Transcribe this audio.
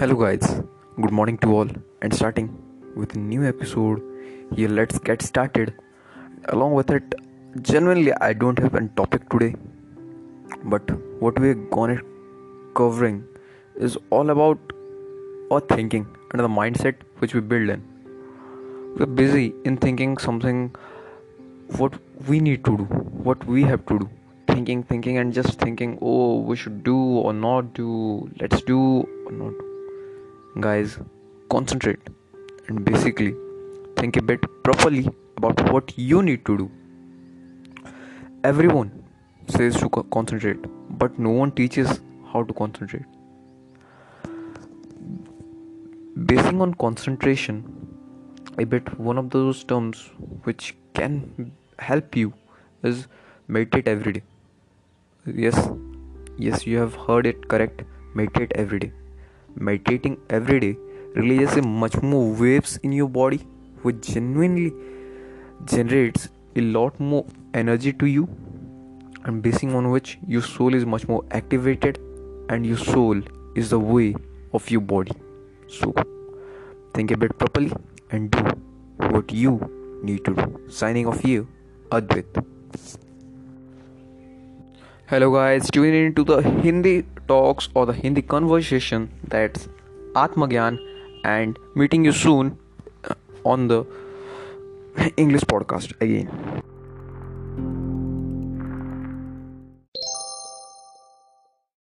Hello, guys. Good morning to all, and starting with a new episode. Here, let's get started. Along with it, genuinely, I don't have a topic today, but what we're gonna covering is all about our thinking and the mindset which we build in. We're busy in thinking something what we need to do, what we have to do thinking thinking and just thinking oh we should do or not do let's do or not guys concentrate and basically think a bit properly about what you need to do. Everyone says to concentrate but no one teaches how to concentrate. Basing on concentration a bit one of those terms which can help you is meditate every day. Yes yes you have heard it correct meditate every day meditating every day releases much more waves in your body which genuinely generates a lot more energy to you and basing on which your soul is much more activated and your soul is the way of your body. So think a bit properly and do what you need to do. Signing off here advit hello guys tuning into the hindi talks or the Hindi conversation that's Atmagyan and meeting you soon uh, on the English podcast again.